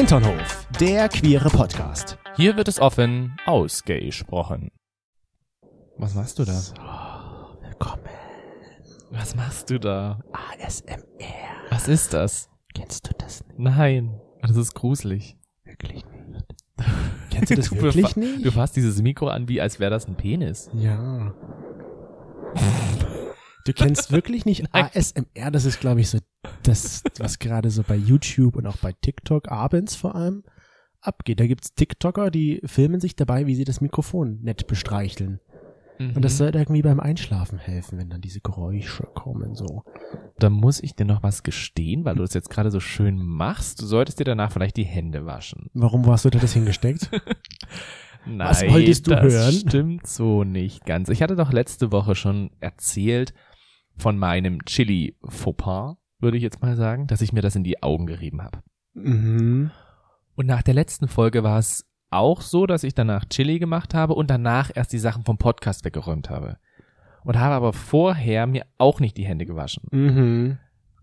Hinternhof, der queere Podcast. Hier wird es offen ausgesprochen. Was machst du da? So, willkommen. Was machst du da? ASMR. Was ist das? Kennst du das nicht? Nein, das ist gruselig. Wirklich nicht. Kennst du das Du wirklich nicht? Du fasst dieses Mikro an, wie als wäre das ein Penis. ja. Du kennst wirklich nicht Nein. ASMR, das ist glaube ich so das, was gerade so bei YouTube und auch bei TikTok abends vor allem abgeht. Da gibt's TikToker, die filmen sich dabei, wie sie das Mikrofon nett bestreicheln. Und das Mhm. soll irgendwie beim Einschlafen helfen, wenn dann diese Geräusche kommen so. Da muss ich dir noch was gestehen, weil du das jetzt gerade so schön machst. Du solltest dir danach vielleicht die Hände waschen. Warum hast du da das hingesteckt? Nein, Was wolltest du das hören? stimmt so nicht ganz. Ich hatte doch letzte Woche schon erzählt von meinem Chili-Fauxpas, würde ich jetzt mal sagen, dass ich mir das in die Augen gerieben habe. mhm. Und nach der letzten Folge war es auch so, dass ich danach Chili gemacht habe und danach erst die Sachen vom Podcast weggeräumt habe. Und habe aber vorher mir auch nicht die Hände gewaschen. Mhm.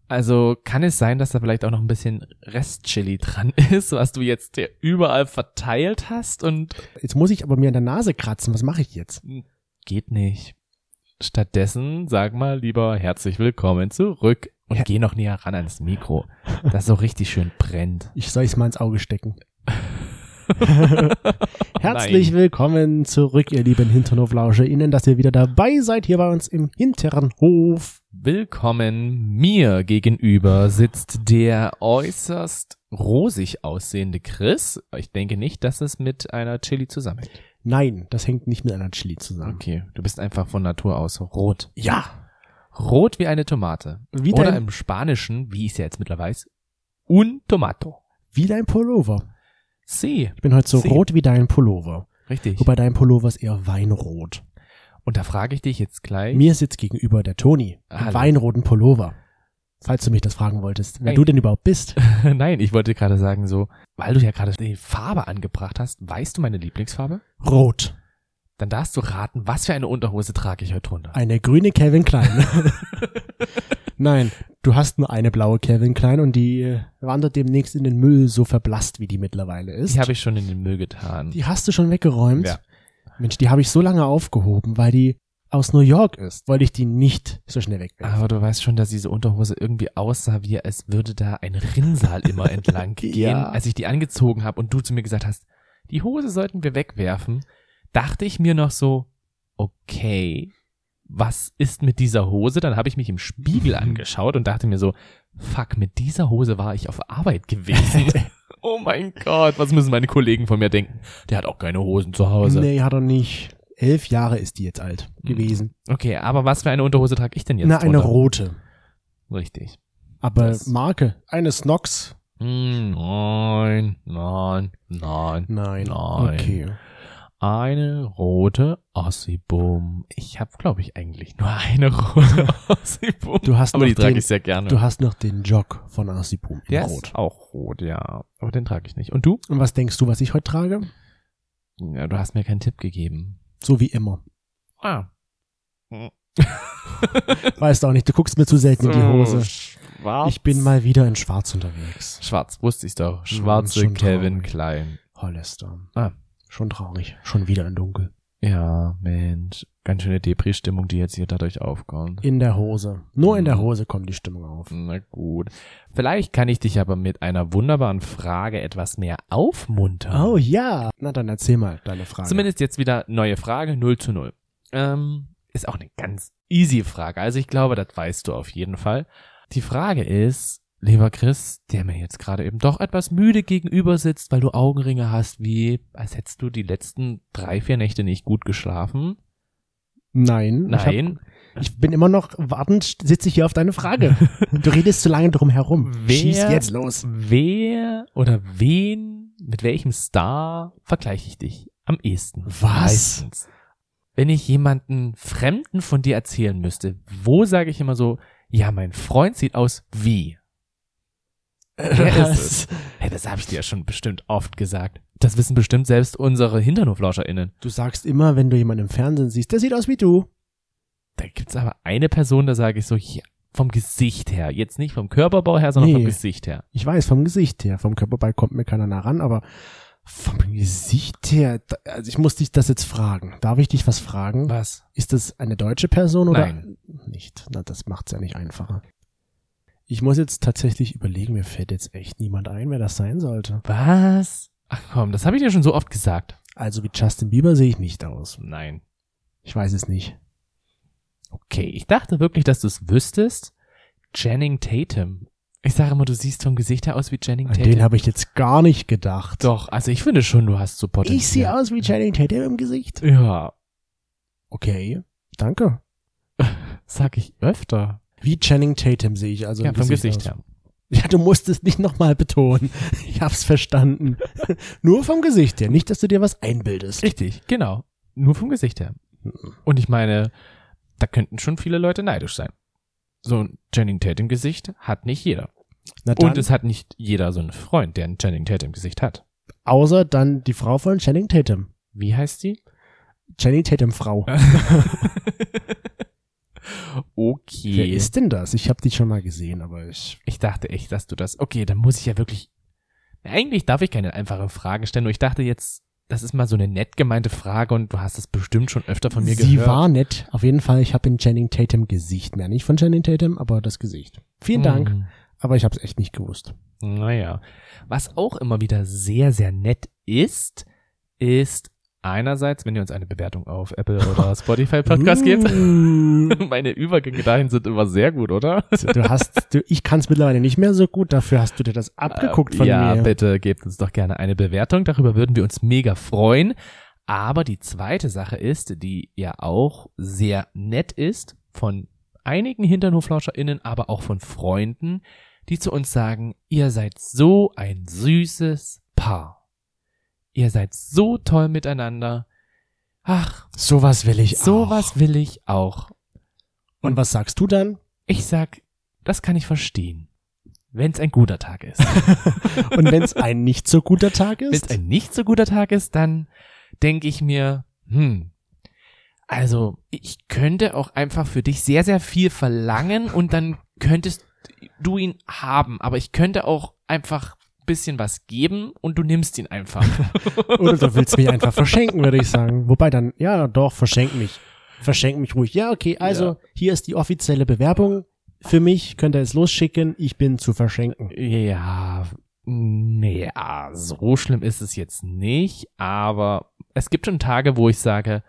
Also kann es sein, dass da vielleicht auch noch ein bisschen Restchili dran ist, was du jetzt überall verteilt hast und Jetzt muss ich aber mir an der Nase kratzen. Was mache ich jetzt? geht nicht. Stattdessen sag mal lieber herzlich willkommen zurück und Ja. geh noch näher ran ans Mikro, das so richtig schön brennt. Ich soll es mal ins Auge stecken. Herzlich willkommen zurück, ihr lieben Hinternhoflauscher. Ihnen, dass ihr wieder dabei seid hier bei uns im hinteren Hof. Willkommen. Mir gegenüber sitzt der äußerst rosig aussehende Chris. Ich denke nicht, dass es mit einer Chili zusammenhängt. Nein, das hängt nicht mit einer Chili zusammen. Okay, du bist einfach von Natur aus rot. Ja. Rot wie eine Tomate. Wie Oder dein, im Spanischen, wie ich es ja jetzt mittlerweile weiß, un tomato. wie dein Pullover. Sí, Ich bin heute so Sie. rot wie dein Pullover. richtig. Wobei dein Pullover ist eher weinrot. Und da frage ich dich jetzt gleich. Mir sitzt gegenüber der Toni im weinroten Pullover. Falls du mich das fragen wolltest, wer Hey. du denn überhaupt bist. Nein, ich wollte gerade sagen so, weil du ja gerade die Farbe angebracht hast, weißt du meine Lieblingsfarbe? Rot. Dann darfst du raten, was für eine Unterhose trage ich heute drunter. Eine grüne Calvin Klein. Nein, du hast nur eine blaue Calvin Klein und die äh, wandert demnächst in den Müll, so verblasst wie die mittlerweile ist. Die habe ich schon in den Müll getan. Die hast du schon weggeräumt? Ja. Mensch, die habe ich so lange aufgehoben, weil die aus New York ist. Wollte ich die nicht so schnell wegwerfen. Aber du weißt schon, dass diese Unterhose irgendwie aussah, wie als würde da ein Rinnsal immer entlang gehen. Ja. Als ich die angezogen habe und du zu mir gesagt hast, die Hose sollten wir wegwerfen, dachte ich mir noch so, okay, was ist mit dieser Hose? Dann habe ich mich im Spiegel angeschaut und dachte mir so, fuck, mit dieser Hose war ich auf Arbeit gewesen. oh mein Gott, was müssen meine Kollegen von mir denken? Der hat auch keine Hosen zu Hause. Nee, hat er nicht. Elf Jahre ist die jetzt alt gewesen. Okay, aber was für eine Unterhose trage ich denn jetzt? Na, eine drunter? rote. Richtig. Aber Das- Marke. Eine Snox. Hm, Nein, nein, nein. Nein. Nein. Okay. Eine rote Ossibum. Ich habe, glaube ich, eigentlich nur eine rote Ossibum. Du hast Aber noch die trage den- ich sehr gerne. Du hast noch den Jog von in Der Rot. ist auch rot, ja. Aber den trage ich nicht. Und du? Und was denkst du, was ich heute trage? Ja, du hast mir keinen Tipp gegeben. So wie immer. Ah. Weißt auch nicht, du guckst mir zu selten in die Hose. Schwarz. Ich bin mal wieder in Schwarz unterwegs. Schwarz, wusste ich doch. ist Schwarze Calvin. Klein. Hollister. Ah. Schon traurig. Schon wieder in Dunkel. Ja, Mensch. Ganz schöne Depri-Stimmung, die jetzt hier dadurch aufkommt. In der Hose. Nur in der Mhm. Hose kommt die Stimmung auf. Na gut. Vielleicht kann ich dich aber mit einer wunderbaren Frage etwas mehr aufmuntern. Oh ja. Na dann erzähl mal deine Frage. Zumindest jetzt wieder neue Frage, 0 zu 0. Ähm, ist auch eine ganz easy Frage. Also ich glaube, das weißt du auf jeden Fall. Die Frage ist, lieber Chris, der mir jetzt gerade eben doch etwas müde gegenüber sitzt, weil du Augenringe hast, wie als hättest du die letzten drei, vier Nächte nicht gut geschlafen. Nein. Ich, hab, Nein. ich bin immer noch wartend, sitze ich hier auf deine Frage. du redest zu lange drum herum. Wer- Schieß jetzt los. Wer oder wen, mit welchem Star vergleiche ich dich am ehesten? Was? Meistens. Wenn ich jemanden Fremden von dir erzählen müsste, wo sage ich immer so, ja, mein Freund sieht aus wie? Es? Hey, das habe ich dir ja schon bestimmt oft gesagt. Das wissen bestimmt selbst unsere HinternhoflauscherInnen. Du sagst immer, wenn du jemanden im Fernsehen siehst, der sieht aus wie du. Da gibt's aber eine Person, da sage ich so, ja, vom Gesicht her. Jetzt nicht vom Körperbau her, sondern Nee. vom Gesicht her. Ich weiß, vom Gesicht her. Vom Körperbau kommt mir keiner nah ran, aber vom Gesicht her, also ich muss dich das jetzt fragen. Darf ich dich was fragen? Was? Ist das eine deutsche Person oder Nein. nicht? Na, das macht's ja nicht einfacher. Ich muss jetzt tatsächlich überlegen, mir fällt jetzt echt niemand ein, wer das sein sollte. Was? Ach komm, das habe ich dir schon so oft gesagt. Also wie Justin Bieber sehe ich nicht aus. Nein. Ich weiß es nicht. Okay, ich dachte wirklich, dass du es wüsstest. Channing Tatum. Ich sage immer, du siehst vom Gesicht her aus wie Channing An Tatum. den habe ich jetzt gar nicht gedacht. Doch, also ich finde schon, du hast so Potenzial. Ich sehe aus wie Channing Tatum im Gesicht. Ja, Okay, danke. sag ich öfter. Wie Channing Tatum sehe ich also ja, vom Gesicht, Gesicht her. Ja, du musst es nicht nochmal betonen. Ich hab's verstanden. Nur vom Gesicht her, nicht, dass du dir was einbildest. Richtig, genau. Nur vom Gesicht her. Und ich meine, da könnten schon viele Leute neidisch sein. So ein Channing Tatum Gesicht hat nicht jeder. Und es hat nicht jeder so einen Freund, der ein Channing Tatum Gesicht hat. außer dann die Frau von Channing Tatum. Wie heißt sie? Channing Tatum Frau. okay. Wer ist denn das? Ich habe die schon mal gesehen, aber ich. Ich dachte echt, dass du das. Okay, dann muss ich ja wirklich. Eigentlich darf ich keine einfache Fragen stellen, nur ich dachte jetzt, das ist mal so eine nett gemeinte Frage und du hast es bestimmt schon öfter von mir Sie gehört. war nett. Auf jeden Fall, ich habe in Channing Tatum Gesicht mehr. Nicht von Channing Tatum, aber das Gesicht. Vielen Dank. Hm, Aber ich habe es echt nicht gewusst. Naja. Was auch immer wieder sehr, sehr nett ist, ist einerseits, wenn ihr uns eine Bewertung auf Apple oder Spotify Podcast gebt. Uh, Meine Übergänge dahin sind immer sehr gut, oder? du hast, du, ich kann es mittlerweile nicht mehr so gut. Dafür hast du dir das abgeguckt Äh, von ja, mir. bitte gebt uns doch gerne eine Bewertung. Darüber würden wir uns mega freuen. Aber die zweite Sache ist, die ja auch sehr nett ist, von einigen HinternhoflauscherInnen, aber auch von Freunden, die zu uns sagen, ihr seid so ein süßes Paar. Ihr seid so toll miteinander. Ach, Sowas will ich auch. sowas will ich auch. Und was sagst du dann? Ich sag, das kann ich verstehen. Wenn es ein guter Tag ist. Und wenn es ein nicht so guter Tag Wenn es ist? ein nicht so guter Tag ist, dann denke ich mir, hm, also ich könnte auch einfach für dich sehr, sehr viel verlangen und dann könntest du ihn haben, aber ich könnte auch einfach ein bisschen was geben und du nimmst ihn einfach. Oder du willst mich einfach verschenken, würde ich sagen. Wobei dann, ja, doch, verschenk mich. Verschenk mich ruhig. Ja, okay, also Ja. hier ist die offizielle Bewerbung. Für mich könnt ihr es losschicken. Ich bin zu verschenken. ja, nee, ah, so schlimm ist es jetzt nicht, aber es gibt schon Tage, wo ich sage,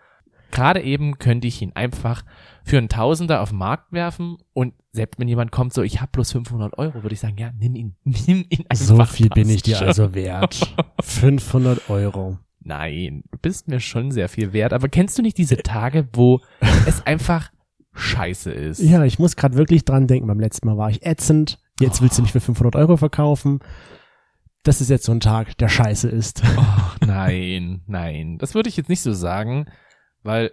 gerade eben könnte ich ihn einfach für einen Tausender auf den Markt werfen und selbst wenn jemand kommt, so, ich habe bloß 500 Euro, würde ich sagen, ja, nimm ihn, nimm ihn einfach. So viel bin ich dir schon. also wert. 500 Euro. Nein, du bist mir schon sehr viel wert, aber kennst du nicht diese Tage, wo es einfach scheiße ist? Ja, ich muss gerade wirklich dran denken. Beim letzten Mal war ich ätzend. Jetzt willst du mich für 500 Euro verkaufen. Das ist jetzt so ein Tag, der scheiße ist. Ach, nein, nein. Das würde ich jetzt nicht so sagen, weil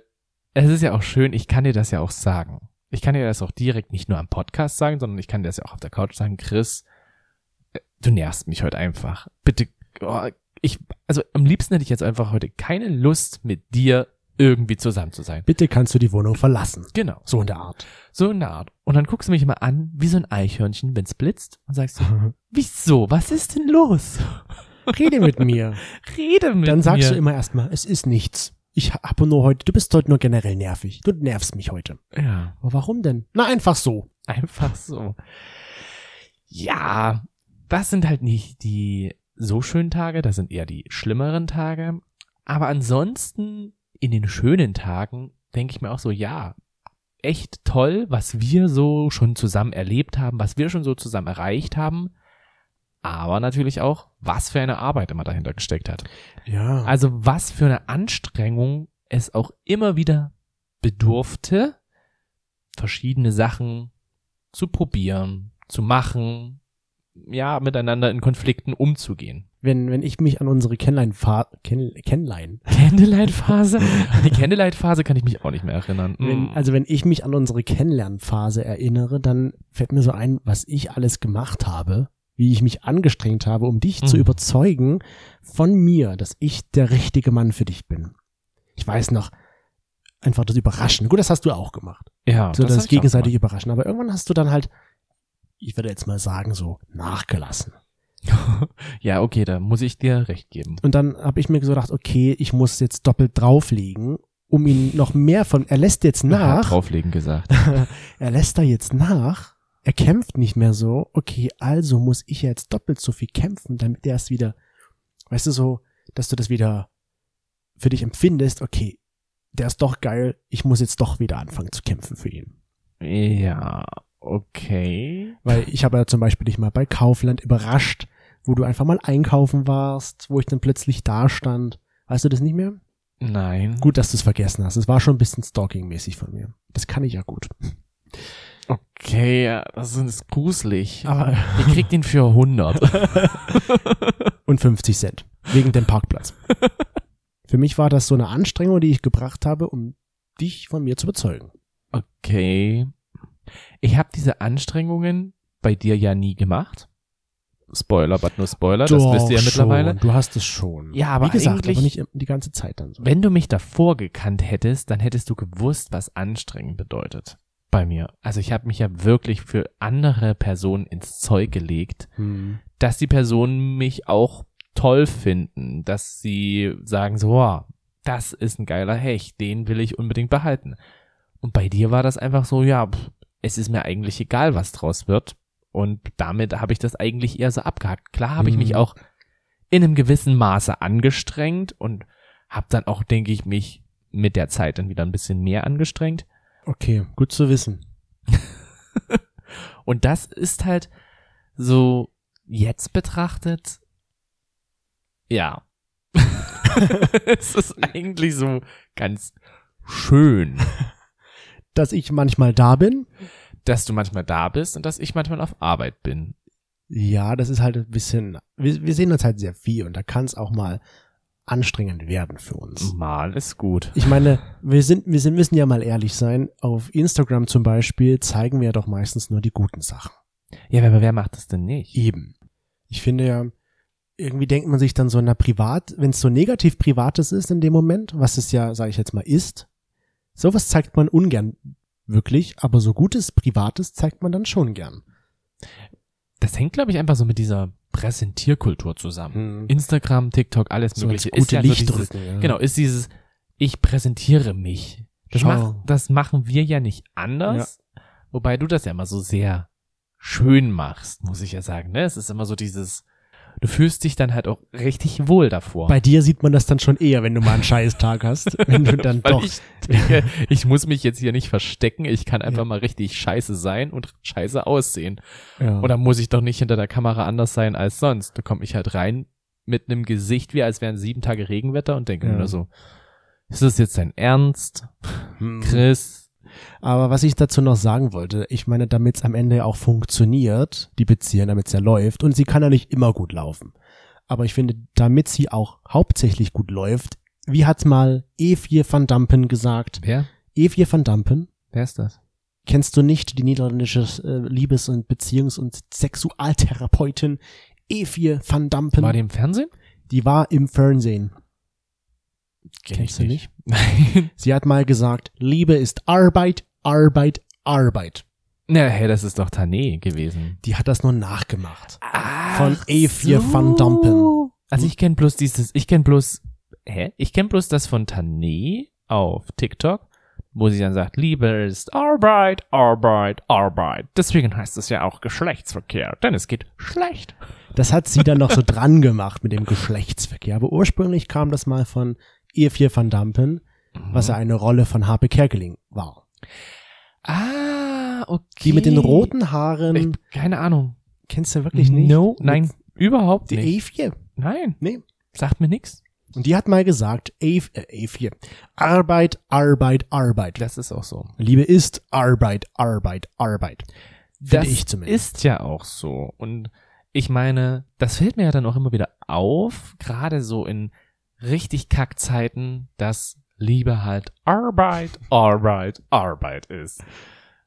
es ist ja auch schön, ich kann dir das ja auch sagen. Ich kann dir das auch direkt nicht nur am Podcast sagen, sondern ich kann dir das ja auch auf der Couch sagen, Chris, äh, du nervst mich heute einfach. Bitte, oh, ich, also am liebsten hätte ich jetzt einfach heute keine Lust, mit dir irgendwie zusammen zu sein. Bitte kannst du die Wohnung verlassen. Genau, So in der Art. so eine Art. Und dann guckst du mich immer an, wie so ein Eichhörnchen, wenn's blitzt, und sagst so, wieso, was ist denn los? Rede mit mir. Rede mit Dann sagst mir. du immer erstmal, es ist nichts. Ich habe nur heute, du bist heute nur generell nervig. Du nervst mich heute. ja. Aber warum denn? Na, einfach so. Einfach so. Ja, das sind halt nicht die so schönen Tage, das sind eher die schlimmeren Tage. Aber ansonsten in den schönen Tagen denke ich mir auch so, ja, echt toll, was wir so schon zusammen erlebt haben, was wir schon so zusammen erreicht haben. Aber natürlich auch, was für eine Arbeit immer dahinter gesteckt hat. Ja. Also was für eine Anstrengung es auch immer wieder bedurfte, verschiedene Sachen zu probieren, zu machen, ja, miteinander in Konflikten umzugehen. wenn, wenn ich mich an unsere Kennlein-Phase, Ken, Kennlein, Candlelight-Phase? An die Candlelight-Phase kann ich mich auch nicht mehr erinnern. wenn, Mm. also wenn ich mich an unsere Kennenlernphase erinnere, dann fällt mir so ein, was ich alles gemacht habe, wie ich mich angestrengt habe, um dich zu Mhm. überzeugen von mir, dass ich der richtige Mann für dich bin. Ich weiß noch, einfach das Überraschen. Gut, das hast du auch gemacht. Ja, So das, auch gegenseitig Überraschen. Aber irgendwann hast du dann halt, ich würde jetzt mal sagen, so nachgelassen. Ja, okay, da muss ich dir recht geben. Und dann habe ich mir so gedacht, okay, ich muss jetzt doppelt drauflegen, um ihn noch mehr von, er lässt jetzt Hat nach, drauflegen gesagt. er lässt da jetzt nach, er kämpft nicht mehr so, okay, also muss ich jetzt doppelt so viel kämpfen, damit er es wieder, weißt du so, dass du das wieder für dich empfindest, okay, der ist doch geil, ich muss jetzt doch wieder anfangen zu kämpfen für ihn. Ja, okay. Weil ich habe ja zum Beispiel dich mal bei Kaufland überrascht, wo du einfach mal einkaufen warst, wo ich dann plötzlich da stand. Weißt du das nicht mehr? Nein. Gut, dass du es vergessen hast. Es war schon ein bisschen stalking-mäßig von mir. Das kann ich ja gut. Okay, ja, das ist gruselig. Aber Ihr kriegt ihn für 100. und 50 Cent. Wegen dem Parkplatz. Für mich war das so eine Anstrengung, die ich gebracht habe, um dich von mir zu überzeugen. Okay. Ich habe diese Anstrengungen bei dir ja nie gemacht. Spoiler, but nur Spoiler, das wisst ihr ja mittlerweile. Schon. Du hast es schon. Ja, aber Wie gesagt, aber nicht die ganze Zeit dann so. Wenn du mich davor gekannt hättest, dann hättest du gewusst, was anstrengend bedeutet. Bei mir. Also ich habe mich ja wirklich für andere Personen ins Zeug gelegt, Hm. dass die Personen mich auch toll finden, dass sie sagen so, wow, das ist ein geiler Hecht, den will ich unbedingt behalten. Und bei dir war das einfach so, ja, pff, es ist mir eigentlich egal, was draus wird. Und damit habe ich das eigentlich eher so abgehakt. Klar habe ich Mhm. mich auch in einem gewissen Maße angestrengt und habe dann auch, denke ich, mich mit der Zeit dann wieder ein bisschen mehr angestrengt. Okay, gut zu wissen. Und das ist halt so jetzt betrachtet, ja. es ist eigentlich so ganz schön, Dass ich manchmal da bin, dass du manchmal da bist und dass ich manchmal auf Arbeit bin. ja, das ist halt ein bisschen, wir, wir sehen uns halt sehr viel und da kann es auch mal anstrengend werden für uns. Mal ist gut. Ich meine, wir sind, wir sind, müssen ja mal ehrlich sein. Auf Instagram zum Beispiel zeigen wir ja doch meistens nur die guten Sachen. Ja, aber wer macht das denn nicht? Eben. Ich finde ja, irgendwie denkt man sich dann so, na privat, wenn es so negativ Privates ist in dem Moment, was es ja, sage ich jetzt mal, ist, sowas zeigt man ungern wirklich, aber so gutes Privates zeigt man dann schon gern. Das hängt, glaube ich, einfach so mit dieser Präsentierkultur zusammen. Hm. Instagram, TikTok, alles So mögliche. ist ja so Licht dieses, drücken. Ja. Genau, ist dieses, ich präsentiere mich. Das, Schau. das machen wir ja nicht anders. Wobei du das ja immer so sehr schön machst, muss ich ja sagen. Ne? Es ist immer so dieses, du fühlst dich dann halt auch richtig wohl davor. Bei dir sieht man das dann schon eher, wenn du mal einen scheiß Tag hast, wenn du dann doch. ich denke, ich muss mich jetzt hier nicht verstecken. Ich kann einfach Ja. mal richtig scheiße sein und scheiße aussehen. ja. Oder muss ich doch nicht hinter der Kamera anders sein als sonst? Da komme ich halt rein mit einem Gesicht, wie als wären sieben Tage Regenwetter und denke Ja. mir nur so, ist das jetzt dein Ernst, Hm. Chris? Aber was ich dazu noch sagen wollte, ich meine, damit es am Ende auch funktioniert, die Beziehung, damit es ja läuft, und sie kann ja nicht immer gut laufen. Aber ich finde, damit sie auch hauptsächlich gut läuft, wie hat's mal E4 van Dampen gesagt? Wer? E4 van Dampen? Wer ist das? Kennst du nicht die niederländische äh, Liebes- und Beziehungs- und Sexualtherapeutin E4 van Dampen? War die im Fernsehen? die war im Fernsehen. Kenn Kennst ich du nicht? Sie hat mal gesagt, Liebe ist Arbeit, Arbeit, Arbeit. Na, hey, das ist doch Tané gewesen. Die hat das nur nachgemacht. Ach Von E4 van Dampen. Also ich kenne bloß dieses, ich kenne bloß, hä? Ich kenne bloß das von Tané auf TikTok, wo sie dann sagt, Liebe ist Arbeit, Arbeit, Arbeit. Deswegen heißt es ja auch Geschlechtsverkehr, denn es geht schlecht. Das hat sie dann noch so dran gemacht mit dem Geschlechtsverkehr. Aber ursprünglich kam das mal von E4 van Dampen, was ja eine Rolle von Harpe Kerkeling war. Ah, okay. Die mit den roten Haaren, Ich, keine Ahnung. kennst du wirklich nicht? No, nein, überhaupt Die nicht. E4. Nein, Nee. sagt mir nix. Und die hat mal gesagt, E, äh, E4. Arbeit, Arbeit, Arbeit. Das ist auch so. Liebe ist Arbeit, Arbeit, Arbeit. Finde Das ich zumindest. ist ja auch so. Und ich meine, das fällt mir ja dann auch immer wieder auf, gerade so in richtig Kackzeiten, dass Liebe halt Arbeit, Arbeit, Arbeit ist.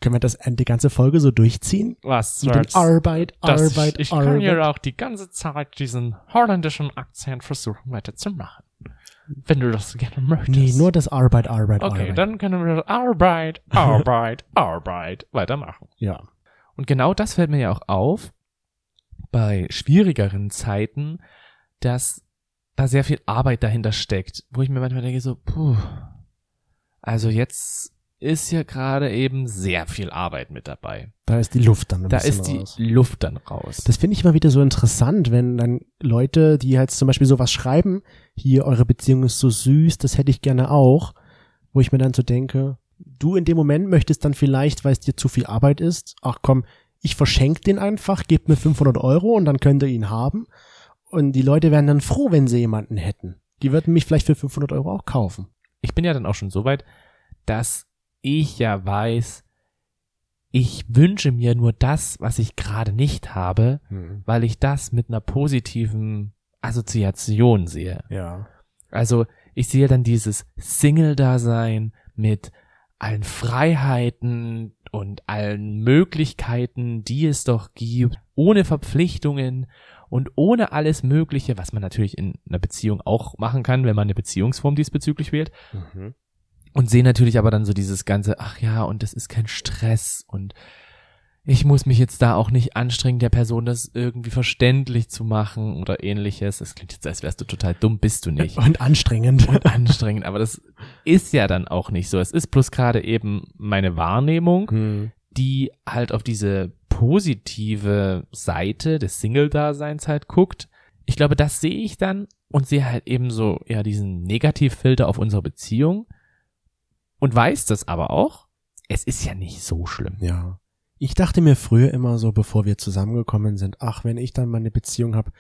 Können wir das äh, die ganze Folge so durchziehen? Was Mit soll's? Arbeit, Das- Arbeit, ich kann Arbeit. ja auch die ganze Zeit diesen holländischen Akzent versuchen weiterzumachen. wenn du das gerne möchtest. Nee, nur das Arbeit, Arbeit, Okay, Arbeit. dann können wir Arbeit, Arbeit, Arbeit weitermachen. ja. Und genau das fällt mir ja auch auf bei schwierigeren Zeiten, dass da sehr viel Arbeit dahinter steckt, wo ich mir manchmal denke so, puh, also jetzt ist ja gerade eben sehr viel Arbeit mit dabei. Da ist die Luft dann ein Da ist die raus. Luft dann raus. Das finde ich immer wieder so interessant, wenn dann Leute, die halt zum Beispiel sowas schreiben, hier, eure Beziehung ist so süß, das hätte ich gerne auch, wo ich mir dann so denke, du in dem Moment möchtest dann vielleicht, weil es dir zu viel Arbeit ist, ach komm, ich verschenke den einfach, gebt mir 500 Euro und dann könnt ihr ihn haben. Und die Leute wären dann froh, wenn sie jemanden hätten. Die würden mich vielleicht für 500 Euro auch kaufen. ich bin ja dann auch schon so weit, dass ich ja weiß, ich wünsche mir nur das, was ich gerade nicht habe, weil ich das mit einer positiven Assoziation sehe. Ja. Also ich sehe dann dieses Single-Dasein mit allen Freiheiten und allen Möglichkeiten, die es doch gibt, ohne Verpflichtungen und ohne alles Mögliche, was man natürlich in einer Beziehung auch machen kann, wenn man eine Beziehungsform diesbezüglich wählt. Mhm. Und sehe natürlich aber dann so dieses ganze, ach ja, und das ist kein Stress und ich muss mich jetzt da auch nicht anstrengen, der Person das irgendwie verständlich zu machen oder ähnliches. Das klingt jetzt, als wärst du total dumm, bist du nicht. Und anstrengend. Und anstrengend, aber das ist ja dann auch nicht so. Es ist bloß gerade eben meine Wahrnehmung, Hm. die halt auf diese positive Seite des Single-Daseins halt guckt. Ich glaube, das sehe ich dann und sehe halt eben so, ja, diesen Negativfilter auf unsere Beziehung und weiß das aber auch. Es ist ja nicht so schlimm. Ja. Ich dachte mir früher immer so, bevor wir zusammengekommen sind, ach, wenn ich dann meine Beziehung habe,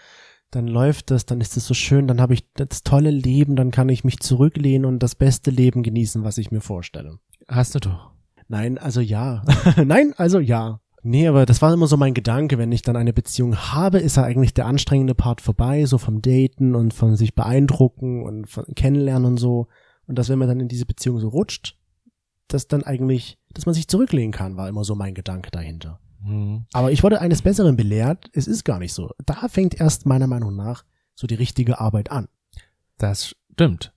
dann läuft das, dann ist es so schön, dann habe ich das tolle Leben, dann kann ich mich zurücklehnen und das beste Leben genießen, was ich mir vorstelle. Hast du doch. Nein, also ja. Nein, also ja. Nee, aber das war immer so mein Gedanke, wenn ich dann eine Beziehung habe, ist ja eigentlich der anstrengende Part vorbei, so vom Daten und von sich beeindrucken und von Kennenlernen und so. Und dass wenn man dann in diese Beziehung so rutscht, dass dann eigentlich, dass man sich zurücklehnen kann, war immer so mein Gedanke dahinter. Hm. Aber ich wurde eines Besseren belehrt, es ist gar nicht so. Da fängt erst meiner Meinung nach so die richtige Arbeit an. Das stimmt.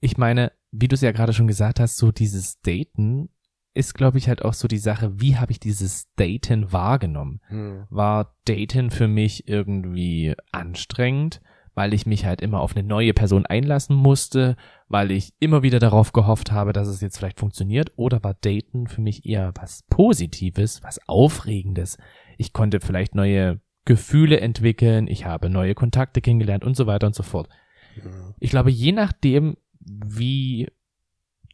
Ich meine, wie du es ja gerade schon gesagt hast, so dieses Daten ist, glaube ich, halt auch so die Sache, wie habe ich dieses Daten wahrgenommen? War Daten für mich irgendwie anstrengend, weil ich mich halt immer auf eine neue Person einlassen musste, weil ich immer wieder darauf gehofft habe, dass es jetzt vielleicht funktioniert, oder war Daten für mich eher was Positives, was Aufregendes? Ich konnte vielleicht neue Gefühle entwickeln, ich habe neue Kontakte kennengelernt und so weiter und so fort. Ich glaube, je nachdem, wie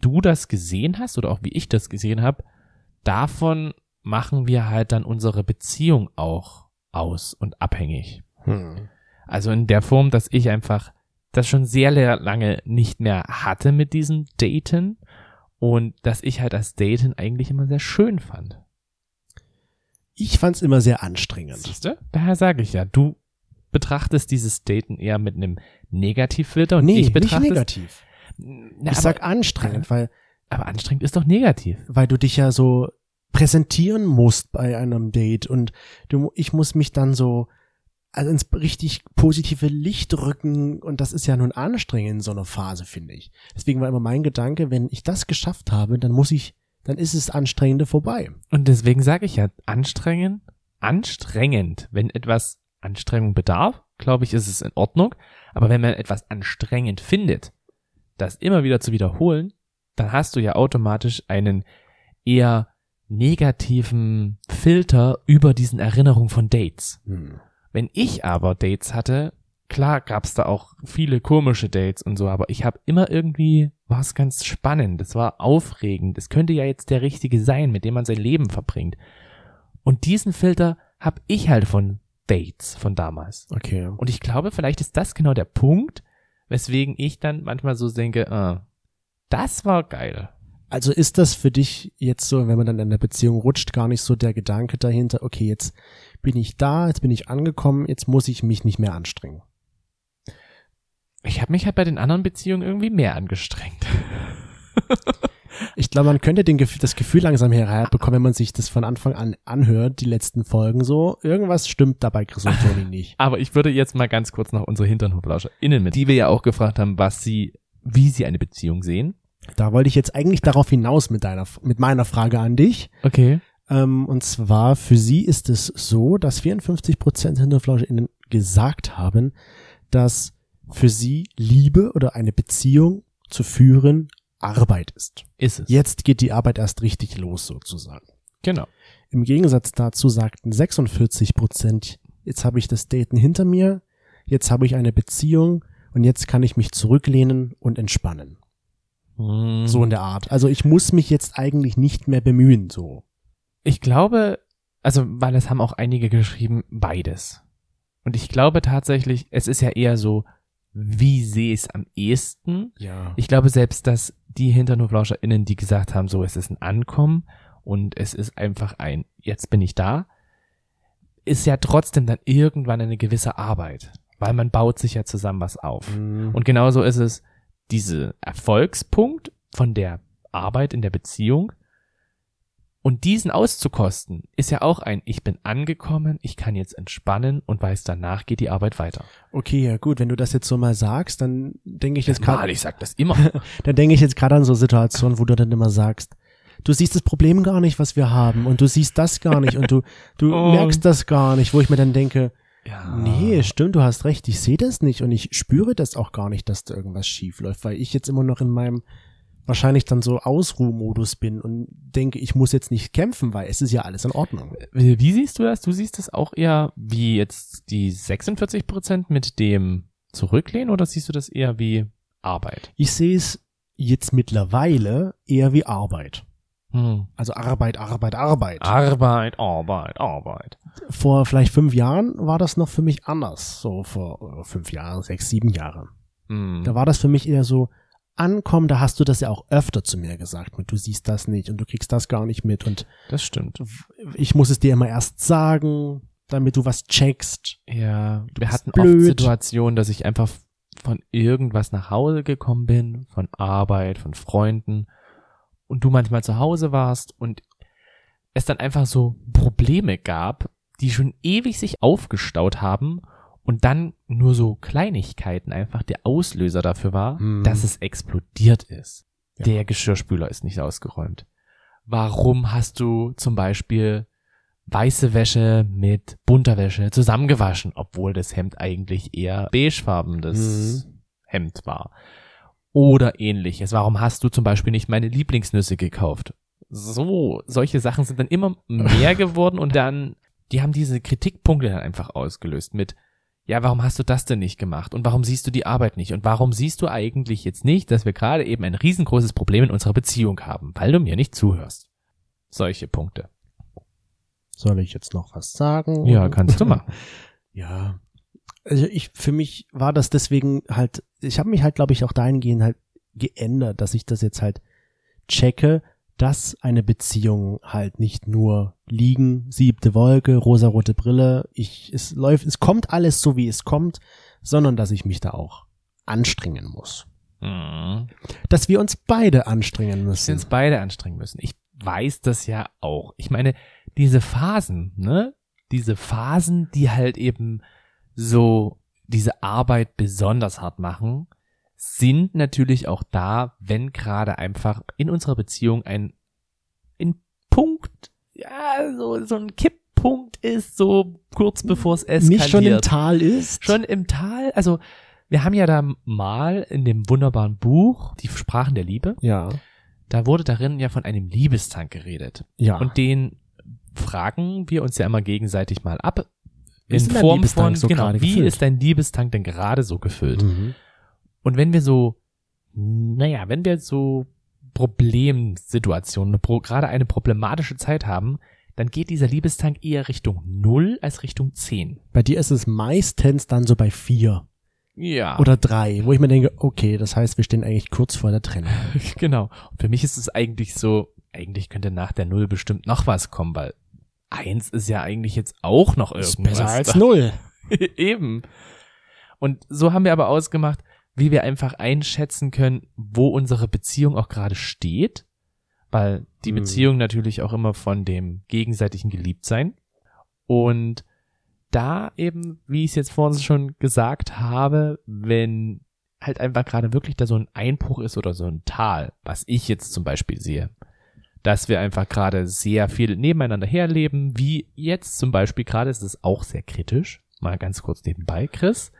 du das gesehen hast oder auch wie ich das gesehen habe, davon machen wir halt dann unsere Beziehung auch aus und abhängig. Hm. Also in der Form, dass ich einfach das schon sehr lange nicht mehr hatte mit diesem Daten und dass ich halt das Daten eigentlich immer sehr schön fand. Ich fand's immer sehr anstrengend. Siehst du? Daher sage ich ja, du betrachtest dieses Daten eher mit einem Negativfilter und Nee, ich nicht betrachte es- negativ. Na, ich aber, sag anstrengend, weil, aber anstrengend ist doch negativ. weil du dich ja so präsentieren musst bei einem Date und du, ich muss mich dann so also ins richtig positive Licht rücken und das ist ja nun anstrengend in so einer Phase, finde ich. Deswegen war immer mein Gedanke, wenn ich das geschafft habe, dann muss ich, dann ist es Anstrengende vorbei. Und deswegen sage ich ja, anstrengend, anstrengend, wenn etwas Anstrengung bedarf, glaube ich, ist es in Ordnung. Aber wenn man etwas anstrengend findet, das immer wieder zu wiederholen, dann hast du ja automatisch einen eher negativen Filter über diesen Erinnerungen von Dates. Hm. Wenn ich aber Dates hatte, klar gab's da auch viele komische Dates und so, aber ich habe immer irgendwie, war es ganz spannend, es war aufregend, es könnte ja jetzt der richtige sein, mit dem man sein Leben verbringt. Und diesen Filter habe ich halt von Dates von damals. Okay. Und ich glaube, vielleicht ist das genau der Punkt, weswegen ich dann manchmal so denke, ah, das war geil. Also ist das für dich jetzt so, wenn man dann in der Beziehung rutscht, gar nicht so der Gedanke dahinter, okay, jetzt bin ich da, jetzt bin ich angekommen, jetzt muss ich mich nicht mehr anstrengen. Ich habe mich halt bei den anderen Beziehungen irgendwie mehr angestrengt. Ich glaube, man könnte den, das Gefühl langsam herbekommen, wenn man sich das von Anfang an anhört, die letzten Folgen so, irgendwas stimmt dabei Chris und Toni nicht. Aber ich würde jetzt mal ganz kurz noch unsere HinternhoflauscherInnen mit, die wir ja auch gefragt haben, was sie wie sie eine Beziehung sehen. Da wollte ich jetzt eigentlich darauf hinaus mit deiner, mit meiner Frage an dich. Okay. Ähm, und zwar für sie ist es so, dass 54 Prozent HinterflauscherInnen gesagt haben, dass für sie Liebe oder eine Beziehung zu führen Arbeit ist. Ist es. Jetzt geht die Arbeit erst richtig los sozusagen. Genau. Im Gegensatz dazu sagten 46 Prozent, jetzt habe ich das Daten hinter mir, jetzt habe ich eine Beziehung und jetzt kann ich mich zurücklehnen und entspannen. Hm. So in der Art. Also ich muss mich jetzt eigentlich nicht mehr bemühen, so. Ich glaube, also, weil es haben auch einige geschrieben, beides. Und ich glaube tatsächlich, es ist ja eher so, wie sehe ich es am ehesten? Ja. Ich glaube selbst, dass die HinternhoflauscherInnen, die gesagt haben, so, es ist ein Ankommen und es ist einfach ein, jetzt bin ich da, ist ja trotzdem dann irgendwann eine gewisse Arbeit. Weil man baut sich ja zusammen was auf. und Und genauso ist es diese Erfolgspunkt von der Arbeit in der Beziehung. Und diesen auszukosten, ist ja auch ein, ich bin angekommen, ich kann jetzt entspannen und weiß, danach geht die Arbeit weiter. okay, ja gut, wenn du das jetzt so mal sagst, dann denke ich jetzt Mal, gerade, ich sag das immer. dann denke ich jetzt gerade an so Situationen, wo du dann immer sagst, du siehst das Problem gar nicht, was wir haben und du siehst das gar nicht und du du Oh. merkst das gar nicht, wo ich mir dann denke, ja. Nee, stimmt, du hast recht. Ich sehe das nicht und ich spüre das auch gar nicht, dass da irgendwas schief läuft, weil ich jetzt immer noch in meinem wahrscheinlich dann so Ausruhmodus bin und denke, ich muss jetzt nicht kämpfen, weil es ist ja alles in Ordnung. Wie, siehst du das? Du siehst das auch eher wie jetzt die 46 Prozent mit dem Zurücklehnen oder siehst du das eher wie Arbeit? Ich sehe es jetzt mittlerweile eher wie Arbeit. Hm. Also Arbeit, Arbeit, Arbeit. Arbeit, Arbeit, Arbeit. Vor vielleicht fünf Jahren war das noch für mich anders. So vor äh, fünf Jahren, sechs, sieben Jahre. Hm. Da war das für mich eher so, ankommen, da hast du das ja auch öfter zu mir gesagt, mit du siehst das nicht und du kriegst das gar nicht mit und Das stimmt. ich muss es dir immer erst sagen, damit du was checkst. Ja, wir hatten blöd. oft Situationen, dass ich einfach von irgendwas nach Hause gekommen bin, von Arbeit, von Freunden und du manchmal zu Hause warst und es dann einfach so Probleme gab, die schon ewig sich aufgestaut haben und dann nur so Kleinigkeiten einfach der Auslöser dafür war, Hm. dass es explodiert ist. Ja. Der Geschirrspüler ist nicht ausgeräumt. Warum hast du zum Beispiel weiße Wäsche mit bunter Wäsche zusammengewaschen, obwohl das Hemd eigentlich eher beigefarbenes Hemd war. Oder ähnliches. Warum hast du zum Beispiel nicht meine Lieblingsnüsse gekauft? So, solche Sachen sind dann immer mehr geworden und dann, die haben diese Kritikpunkte dann einfach ausgelöst mit, ja, warum hast du das denn nicht gemacht? Und warum siehst du die Arbeit nicht? Und warum siehst du eigentlich jetzt nicht, dass wir gerade eben ein riesengroßes Problem in unserer Beziehung haben, weil du mir nicht zuhörst? Solche Punkte. Soll ich jetzt noch was sagen? Ja, kannst du machen. Ja. Also ich, für mich war das deswegen halt, ich habe mich halt, glaube ich, auch dahingehend halt geändert, dass ich das jetzt halt checke, dass eine Beziehung halt nicht nur liegen, siebte Wolke, rosarote Brille, ich, es läuft, es kommt alles so, wie es kommt, sondern dass ich mich da auch anstrengen muss. Mhm. Dass wir uns beide anstrengen wir müssen. uns beide anstrengen müssen. Ich weiß das ja auch. Ich meine, diese Phasen, ne? Diese Phasen, die halt eben so diese Arbeit besonders hart machen, sind natürlich auch da, wenn gerade einfach in unserer Beziehung ein, ein Punkt, ja, so, so ein Kipppunkt ist, so kurz bevor es eskaliert. Nicht schon im Tal ist. Schon im Tal, also wir haben ja da mal in dem wunderbaren Buch Die Sprachen der Liebe, Ja. da wurde darin ja von einem Liebestank geredet. Ja. Und den fragen wir uns ja immer gegenseitig mal ab. Wie In Form von, so genau, wie gefüllt? ist dein Liebestank denn gerade so gefüllt? mhm. Und wenn wir so, naja, wenn wir so Problemsituationen, pro, gerade eine problematische Zeit haben, dann geht dieser Liebestank eher Richtung Null als Richtung Zehn. Bei dir ist es meistens dann so bei vier Ja. oder drei, wo ich mir denke, okay, das heißt, wir stehen eigentlich kurz vor der Trennung. Genau. Und für mich ist es eigentlich so, eigentlich könnte nach der Null bestimmt noch was kommen, weil eins ist ja eigentlich jetzt auch noch Ist irgendwas. besser als da. null. Eben. Und so haben wir aber ausgemacht, wie wir einfach einschätzen können, wo unsere Beziehung auch gerade steht, weil die Hm. Beziehung natürlich auch immer von dem gegenseitigen Geliebtsein und da eben, wie ich es jetzt vorhin schon gesagt habe, wenn halt einfach gerade wirklich da so ein Einbruch ist oder so ein Tal, was ich jetzt zum Beispiel sehe. Dass wir einfach gerade sehr viel nebeneinander herleben, wie jetzt zum Beispiel gerade ist es auch sehr kritisch. Mal ganz kurz nebenbei, Chris.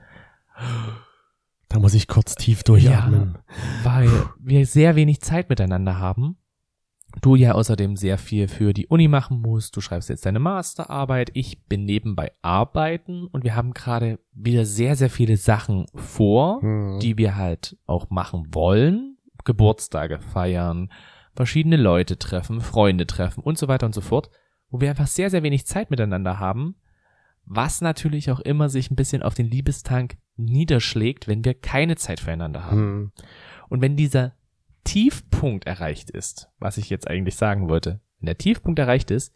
Da muss ich kurz tief durchatmen. weil wir sehr wenig Zeit miteinander haben. Du ja außerdem sehr viel für die Uni machen musst. Du schreibst jetzt deine Masterarbeit. Ich bin nebenbei arbeiten und wir haben gerade wieder sehr, sehr viele Sachen vor, Hm. die wir halt auch machen wollen. Geburtstage feiern, verschiedene Leute treffen, Freunde treffen und so weiter und so fort, wo wir einfach sehr, sehr wenig Zeit miteinander haben, was natürlich auch immer sich ein bisschen auf den Liebestank niederschlägt, wenn wir keine Zeit füreinander haben. Hm. Und wenn dieser Tiefpunkt erreicht ist, was ich jetzt eigentlich sagen wollte, wenn der Tiefpunkt erreicht ist,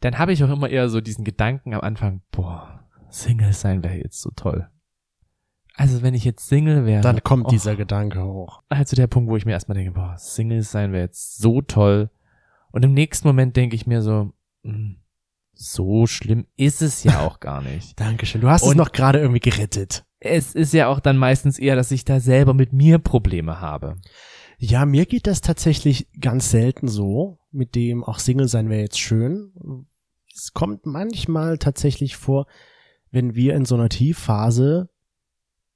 dann habe ich auch immer eher so diesen Gedanken am Anfang, boah, Single sein wäre jetzt so toll. Also wenn ich jetzt Single wäre, Dann kommt oh, dieser Gedanke hoch. halt so der Punkt, wo ich mir erstmal denke, boah, Single sein wäre jetzt so toll. Und im nächsten Moment denke ich mir so, hm, so schlimm ist es ja auch gar nicht. Dankeschön. Du hast es Und- noch gerade irgendwie gerettet. es ist ja auch dann meistens eher, dass ich da selber mit mir Probleme habe. Ja, mir geht das tatsächlich ganz selten so, mit dem auch Single sein wäre jetzt schön. Es kommt manchmal tatsächlich vor, wenn wir in so einer Tiefphase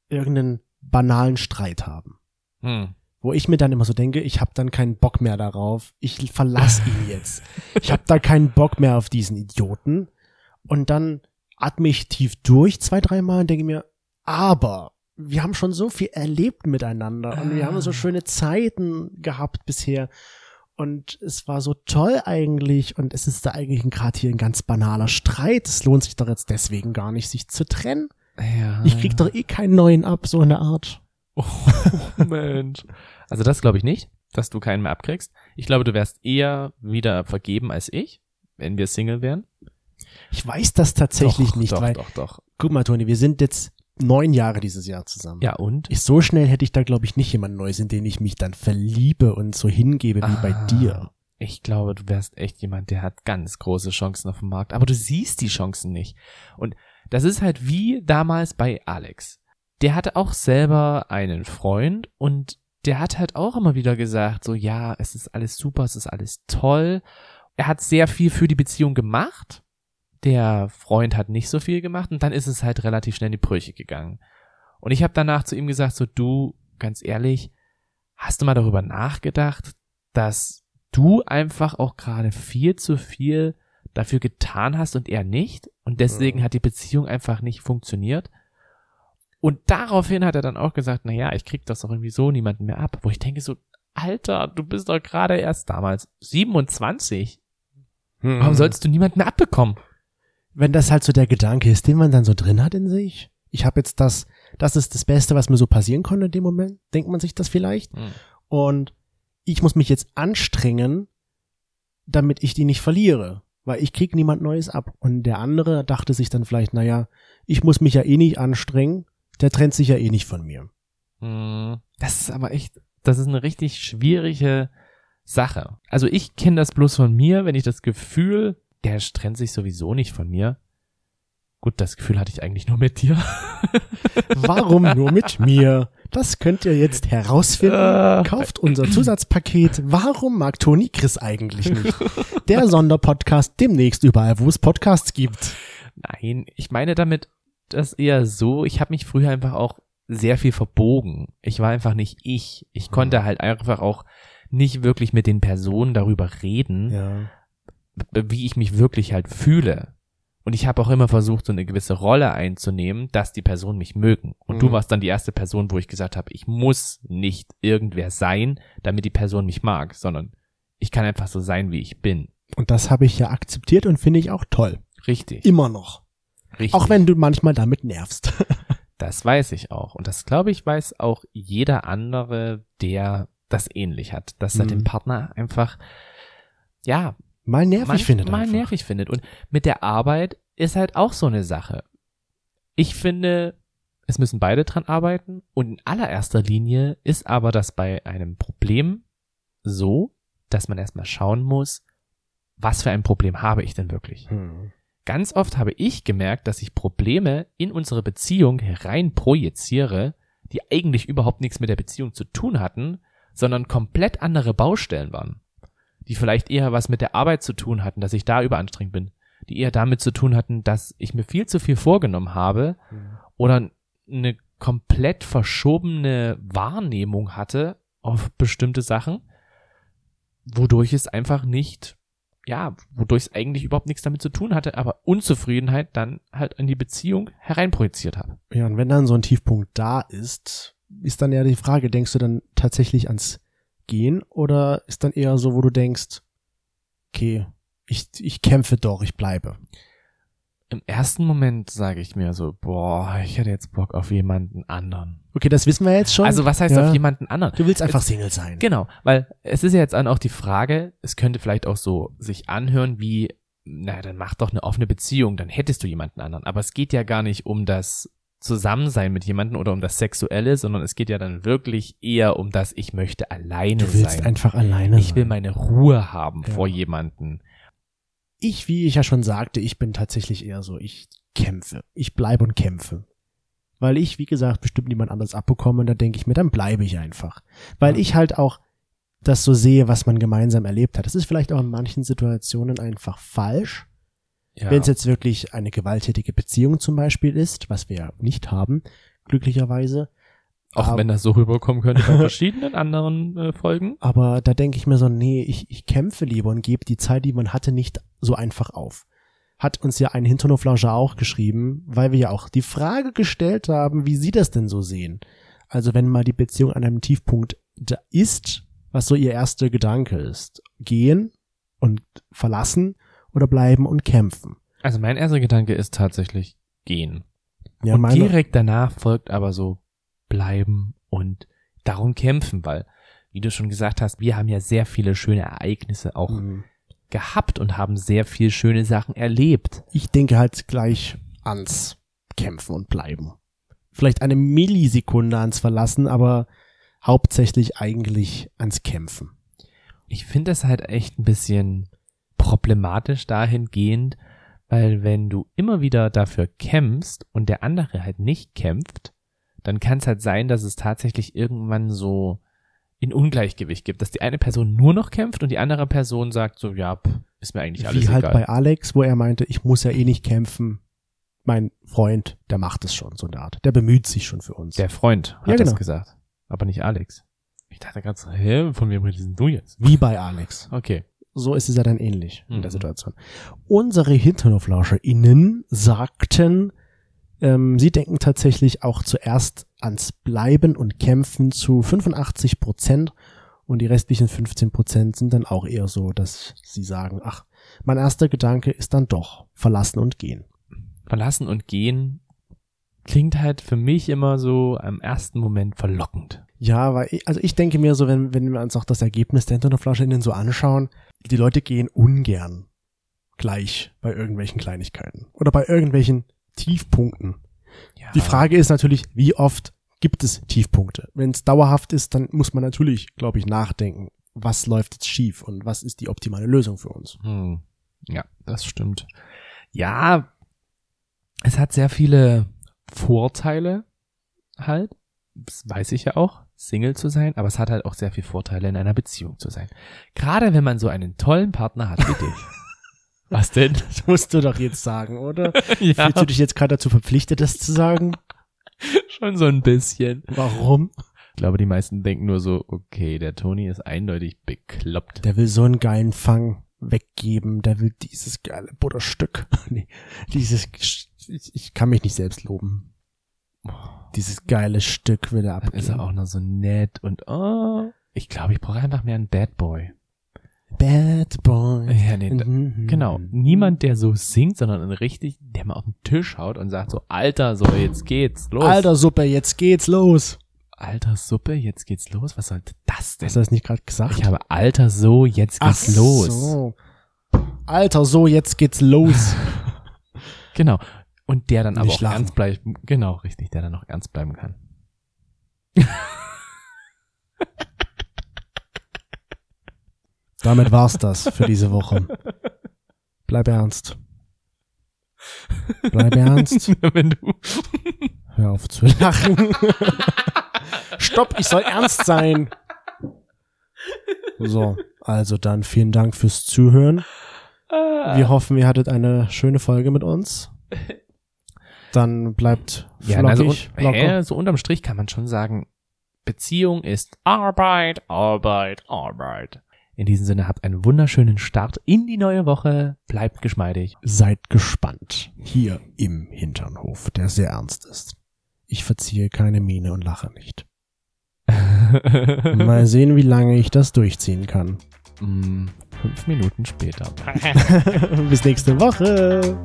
irgendeinen banalen Streit haben. Hm. Wo ich mir dann immer so denke, ich habe dann keinen Bock mehr darauf. Ich verlass ihn jetzt. Ich habe da keinen Bock mehr auf diesen Idioten. Und dann atme ich tief durch zwei, dreimal und denke mir, aber wir haben schon so viel erlebt miteinander und wir haben so schöne Zeiten gehabt bisher. Und es war so toll eigentlich und es ist da eigentlich gerade hier ein ganz banaler Streit. Es lohnt sich doch jetzt deswegen gar nicht, sich zu trennen. Ja. Ich krieg doch eh keinen neuen ab, so eine Art. Oh, Mensch. Also das glaube ich nicht, dass du keinen mehr abkriegst. Ich glaube, du wärst eher wieder vergeben als ich, wenn wir Single wären. Ich weiß das tatsächlich doch, nicht, doch, weil, Doch, doch. guck mal, Toni, wir sind jetzt neun Jahre dieses Jahr zusammen. Ja, und? Ich, so schnell hätte ich da, glaube ich, nicht jemanden Neues, in den ich mich dann verliebe und so hingebe wie bei Ah. dir. Ich glaube, du wärst echt jemand, der hat ganz große Chancen auf dem Markt. Aber du siehst die Chancen nicht. Und das ist halt wie damals bei Alex. Der hatte auch selber einen Freund und der hat halt auch immer wieder gesagt, so ja, es ist alles super, es ist alles toll. Er hat sehr viel für die Beziehung gemacht. Der Freund hat nicht so viel gemacht und dann ist es halt relativ schnell in die Brüche gegangen. Und ich habe danach zu ihm gesagt, so du, ganz ehrlich, hast du mal darüber nachgedacht, dass du einfach auch gerade viel zu viel dafür getan hast und er nicht und deswegen Mhm. hat die Beziehung einfach nicht funktioniert. Und daraufhin hat er dann auch gesagt, na ja, ich krieg das doch irgendwie so niemanden mehr ab, wo ich denke so, Alter, du bist doch gerade erst damals 27. Warum sollst du niemanden mehr abbekommen? Wenn das halt so der Gedanke ist, den man dann so drin hat in sich. Ich habe jetzt das, das ist das Beste, was mir so passieren konnte in dem Moment. Denkt man sich das vielleicht? Und ich muss mich jetzt anstrengen, damit ich die nicht verliere. Weil ich krieg niemand Neues ab. Und der andere dachte sich dann vielleicht, naja, ich muss mich ja eh nicht anstrengen, der trennt sich ja eh nicht von mir. Hm, Das ist aber echt, das ist eine richtig schwierige Sache. Also ich kenne das bloß von mir, wenn ich das Gefühl, der trennt sich sowieso nicht von mir. Gut, das Gefühl hatte ich eigentlich nur mit dir. Warum nur mit mir? Das könnt ihr jetzt herausfinden. Äh. Kauft unser Zusatzpaket. Warum mag Toni Chris eigentlich nicht? Der Sonderpodcast demnächst überall, wo es Podcasts gibt. Nein, ich meine damit das eher so, ich habe mich früher einfach auch sehr viel verbogen. Ich war einfach nicht ich. Ich konnte halt einfach auch nicht wirklich mit den Personen darüber reden, Ja. wie ich mich wirklich halt fühle. Und ich habe auch immer versucht, so eine gewisse Rolle einzunehmen, dass die Personen mich mögen. Und du Mhm. warst dann die erste Person, wo ich gesagt habe, ich muss nicht irgendwer sein, damit die Person mich mag, sondern ich kann einfach so sein, wie ich bin. Und das habe ich ja akzeptiert und finde ich auch toll. Richtig. Immer noch. Richtig. Auch wenn du manchmal damit nervst. Das weiß ich auch. Und das glaube ich weiß auch jeder andere, der das ähnlich hat, dass er Mhm. den Partner einfach, ja, Mal nervig manch- findet. mal einfach. nervig findet. Und mit der Arbeit ist halt auch so eine Sache. Ich finde, es müssen beide dran arbeiten. Und in allererster Linie ist aber das bei einem Problem so, dass man erstmal schauen muss, was für ein Problem habe ich denn wirklich? Hm. Ganz oft habe ich gemerkt, dass ich Probleme in unsere Beziehung herein projiziere, die eigentlich überhaupt nichts mit der Beziehung zu tun hatten, sondern komplett andere Baustellen waren. Die vielleicht eher was mit der Arbeit zu tun hatten, dass ich da überanstrengt bin. Die eher damit zu tun hatten, dass ich mir viel zu viel vorgenommen habe oder eine komplett verschobene Wahrnehmung hatte auf bestimmte Sachen, wodurch es einfach nicht, ja, wodurch es eigentlich überhaupt nichts damit zu tun hatte, aber Unzufriedenheit dann halt in die Beziehung hereinprojiziert habe. Ja, und wenn dann so ein Tiefpunkt da ist, ist dann ja die Frage, denkst du dann tatsächlich ans Gehen oder ist dann eher so, wo du denkst, okay, ich, ich kämpfe doch, ich bleibe. Im ersten Moment sage ich mir so, boah, ich hätte jetzt Bock auf jemanden anderen. Okay, das wissen wir jetzt schon. Also was heißt Ja. auf jemanden anderen? Du willst einfach Single sein. Genau, weil es ist ja jetzt dann auch die Frage, es könnte vielleicht auch so sich anhören wie, na, dann mach doch eine offene Beziehung, dann hättest du jemanden anderen. Aber es geht ja gar nicht um das Zusammensein mit jemandem oder um das Sexuelle, sondern es geht ja dann wirklich eher um das, ich möchte alleine Du willst sein. einfach alleine ich will sein. meine Ruhe haben Ja. vor jemanden. Ich, wie ich ja schon sagte, ich bin tatsächlich eher so, ich kämpfe. Ich bleibe und kämpfe. Weil ich, wie gesagt, bestimmt niemand anderes abbekomme und da denke ich mir, dann bleibe ich einfach. Weil ich halt auch das so sehe, was man gemeinsam erlebt hat. Das ist vielleicht auch in manchen Situationen einfach falsch. Ja. Wenn es jetzt wirklich eine gewalttätige Beziehung zum Beispiel ist, was wir ja nicht haben, glücklicherweise. Auch aber- wenn das so rüberkommen könnte bei verschiedenen anderen äh, Folgen. Aber da denke ich mir so, nee, ich, ich kämpfe lieber und gebe die Zeit, die man hatte, nicht so einfach auf. Hat uns ja ein Hinternoflauscher auch geschrieben, weil wir ja auch die Frage gestellt haben, wie Sie das denn so sehen. Also wenn mal die Beziehung an einem Tiefpunkt da ist, was so Ihr erster Gedanke ist. Gehen und verlassen oder bleiben und kämpfen. Also mein erster Gedanke ist tatsächlich gehen. Ja, und direkt danach folgt aber so bleiben und darum kämpfen, weil, wie du schon gesagt hast, wir haben ja sehr viele schöne Ereignisse auch Mhm. gehabt und haben sehr viel schöne Sachen erlebt. ich denke halt gleich ans Kämpfen und Bleiben. Vielleicht eine Millisekunde ans Verlassen, aber hauptsächlich eigentlich ans Kämpfen. Ich finde es halt echt ein bisschen problematisch dahingehend, weil wenn du immer wieder dafür kämpfst und der andere halt nicht kämpft, dann kann es halt sein, dass es tatsächlich irgendwann so in Ungleichgewicht gibt, dass die eine Person nur noch kämpft und die andere Person sagt so, ja, pff, ist mir eigentlich alles Wie halt egal. bei Alex, wo er meinte, ich muss ja eh nicht kämpfen. Mein Freund, der macht es schon, so eine Art. Der bemüht sich schon für uns. Der Freund hat Ja, das genau. gesagt, aber nicht Alex. Ich dachte gerade so, hä, von wem redest du jetzt? Wie bei Alex. Okay. So ist es ja dann ähnlich in der Mhm. Situation. Unsere HinternoflauscherInnen sagten, ähm, sie denken tatsächlich auch zuerst ans Bleiben und Kämpfen zu 85 Prozent und die restlichen 15 Prozent sind dann auch eher so, dass sie sagen, ach, mein erster Gedanke ist dann doch verlassen und gehen. Verlassen und gehen klingt halt für mich immer so am ersten Moment verlockend. Ja, weil ich, also ich denke mir so, wenn, wenn wir uns auch das Ergebnis der HinternoflauscherInnen so anschauen, die Leute gehen ungern gleich bei irgendwelchen Kleinigkeiten oder bei irgendwelchen Tiefpunkten. Ja. Die Frage ist natürlich, wie oft gibt es Tiefpunkte? Wenn es dauerhaft ist, dann muss man natürlich, glaube ich, nachdenken, was läuft jetzt schief und was ist die optimale Lösung für uns. Hm. Ja, das stimmt. Ja, es hat sehr viele Vorteile halt. Das weiß ich ja auch, Single zu sein, aber es hat halt auch sehr viele Vorteile, in einer Beziehung zu sein. Gerade wenn man so einen tollen Partner hat wie dich. Was denn? Das musst du doch jetzt sagen, oder? ja, Fühlst du dich jetzt gerade dazu verpflichtet, das zu sagen? schon so ein bisschen. Warum? Ich glaube, die meisten denken nur so, okay, der Toni ist eindeutig bekloppt. Der will so einen geilen Fang weggeben, der will dieses geile Butterstück. nee, dieses, ich, ich kann mich nicht selbst loben. Dieses geile Stück will er Dann ist er abgeben. auch noch so nett und oh, ich glaube, ich brauche einfach mehr einen Bad Boy. Bad Boy. Ja, nee, da- Mhm. Genau. Niemand, der so singt, sondern ein richtig, der mal auf den Tisch haut und sagt so, Alter, so, jetzt geht's los. Alter Suppe, jetzt geht's los. Alter Suppe, jetzt geht's los. Was sollte das denn? Hast du das nicht gerade gesagt? Ich habe Alter, so, jetzt geht's los. So. Alter, so, jetzt geht's los. Genau. Und der dann aber Nicht auch schlafen. ernst bleiben, genau, richtig, der dann auch ernst bleiben kann. Damit war's das für diese Woche. Bleib ernst. Bleib ernst. Wenn du Hör auf zu lachen. Stopp, ich soll ernst sein. So, also dann vielen Dank fürs Zuhören. Wir hoffen, ihr hattet eine schöne Folge mit uns. Dann bleibt Ja, also flockig, locker. äh, so unterm Strich kann man schon sagen, Beziehung ist Arbeit, Arbeit, Arbeit. In diesem Sinne habt einen wunderschönen Start in die neue Woche. Bleibt geschmeidig. Seid gespannt. Hier im Hinternhof, der sehr ernst ist. Ich verziehe keine Miene und lache nicht. Mal sehen, wie lange ich das durchziehen kann. Mm, fünf Minuten später. Bis nächste Woche.